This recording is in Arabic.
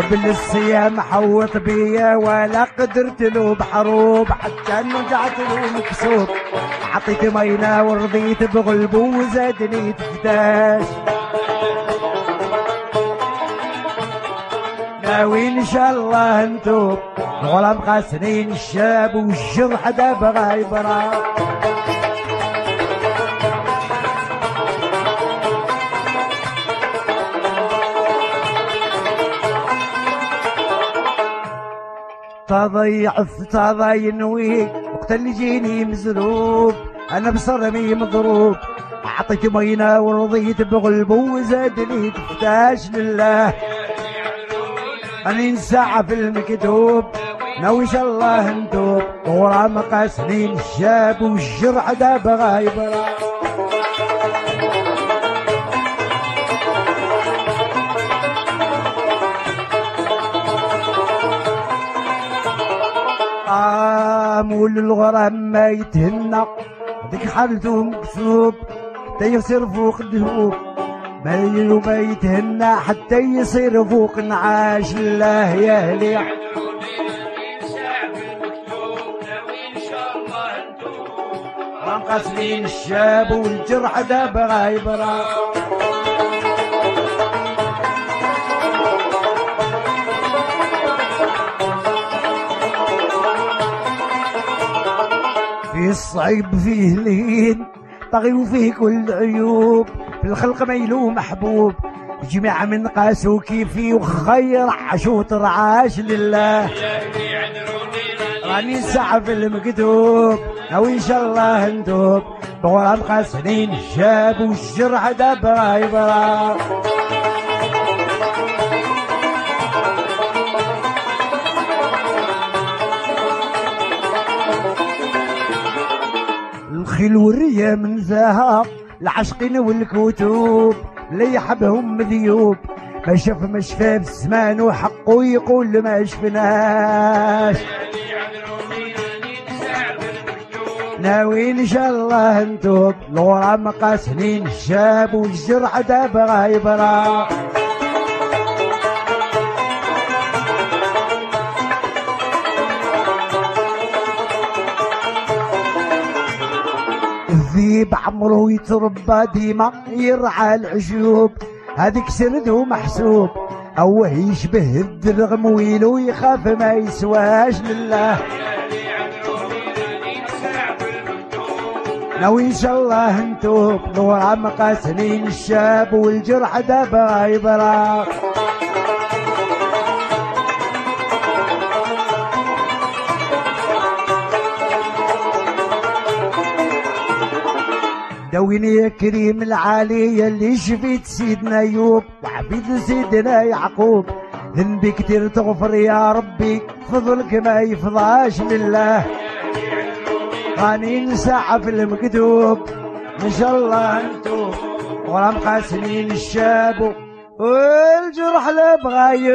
قبل الصيام حوط بيا ولا قدرت له بحروب حتى رجعت له مكسوب. عطيت مينا ورضيت بغلبه وزادني تفتاش ناوي إن شاء الله نتوب الغرام قاسنين الشاب والجرح داب غايبرا تضيع تضيع نويك وقت اللي جيني مزروب أنا بصرمي مضروب. أعطيت مينا ورضيت بغلبه وزادني تفتاش لله. اني ساعة في المكتوب ناوي شاء الله ندوب. ورا مقاسنين الشاب والجرح داب غايبرا الغرام ما يتهنى. ديك حالته مكسوب حتى يصير فوق الدهوب ما ما يتهنى حتى يصير فوق نعاش الله يا هلي قاسمين الشاب والجرح داب غايبرا في الصعيب فيه لين طغي وفيه كل عيوب في الخلق ميلو محبوب جميع من قاسو كيفي وخير عشوط رعاش لله. راني ساعة في المكتوب ناوي إن شاء الله ندوب. بغرام قاسنين الشاب والجرح داب غايبرا الخيل والريا من زهق العشقين والكتوب اللي يحبهم مذيوب. ما شاف ما شفاه بالزمان وحقه يقول ما شفناش. ناوي إن شاء الله نتوب الغرام قاسنين الشاب والجرح داب غايبرا الذيب عمره يتربى ديما يرعى العشوب هذيك سرد ومحسوب أوه يشبه الدرغم ويلو يخاف ما يسواش لله. ناوي إن شاء الله نتوب نور مقاسنين الشاب والجرح داب غايبرا دويني يا كريم العالي اللي شفيت سيدنا أيوب وحفيد سيدنا يعقوب. ذنبي كتير تغفر يا ربي فضلك ما يفضاش لله راني ساعة في المكتوب إن شاء الله نتوب ورا مقاسمين الشاب. والجرح لا بغايب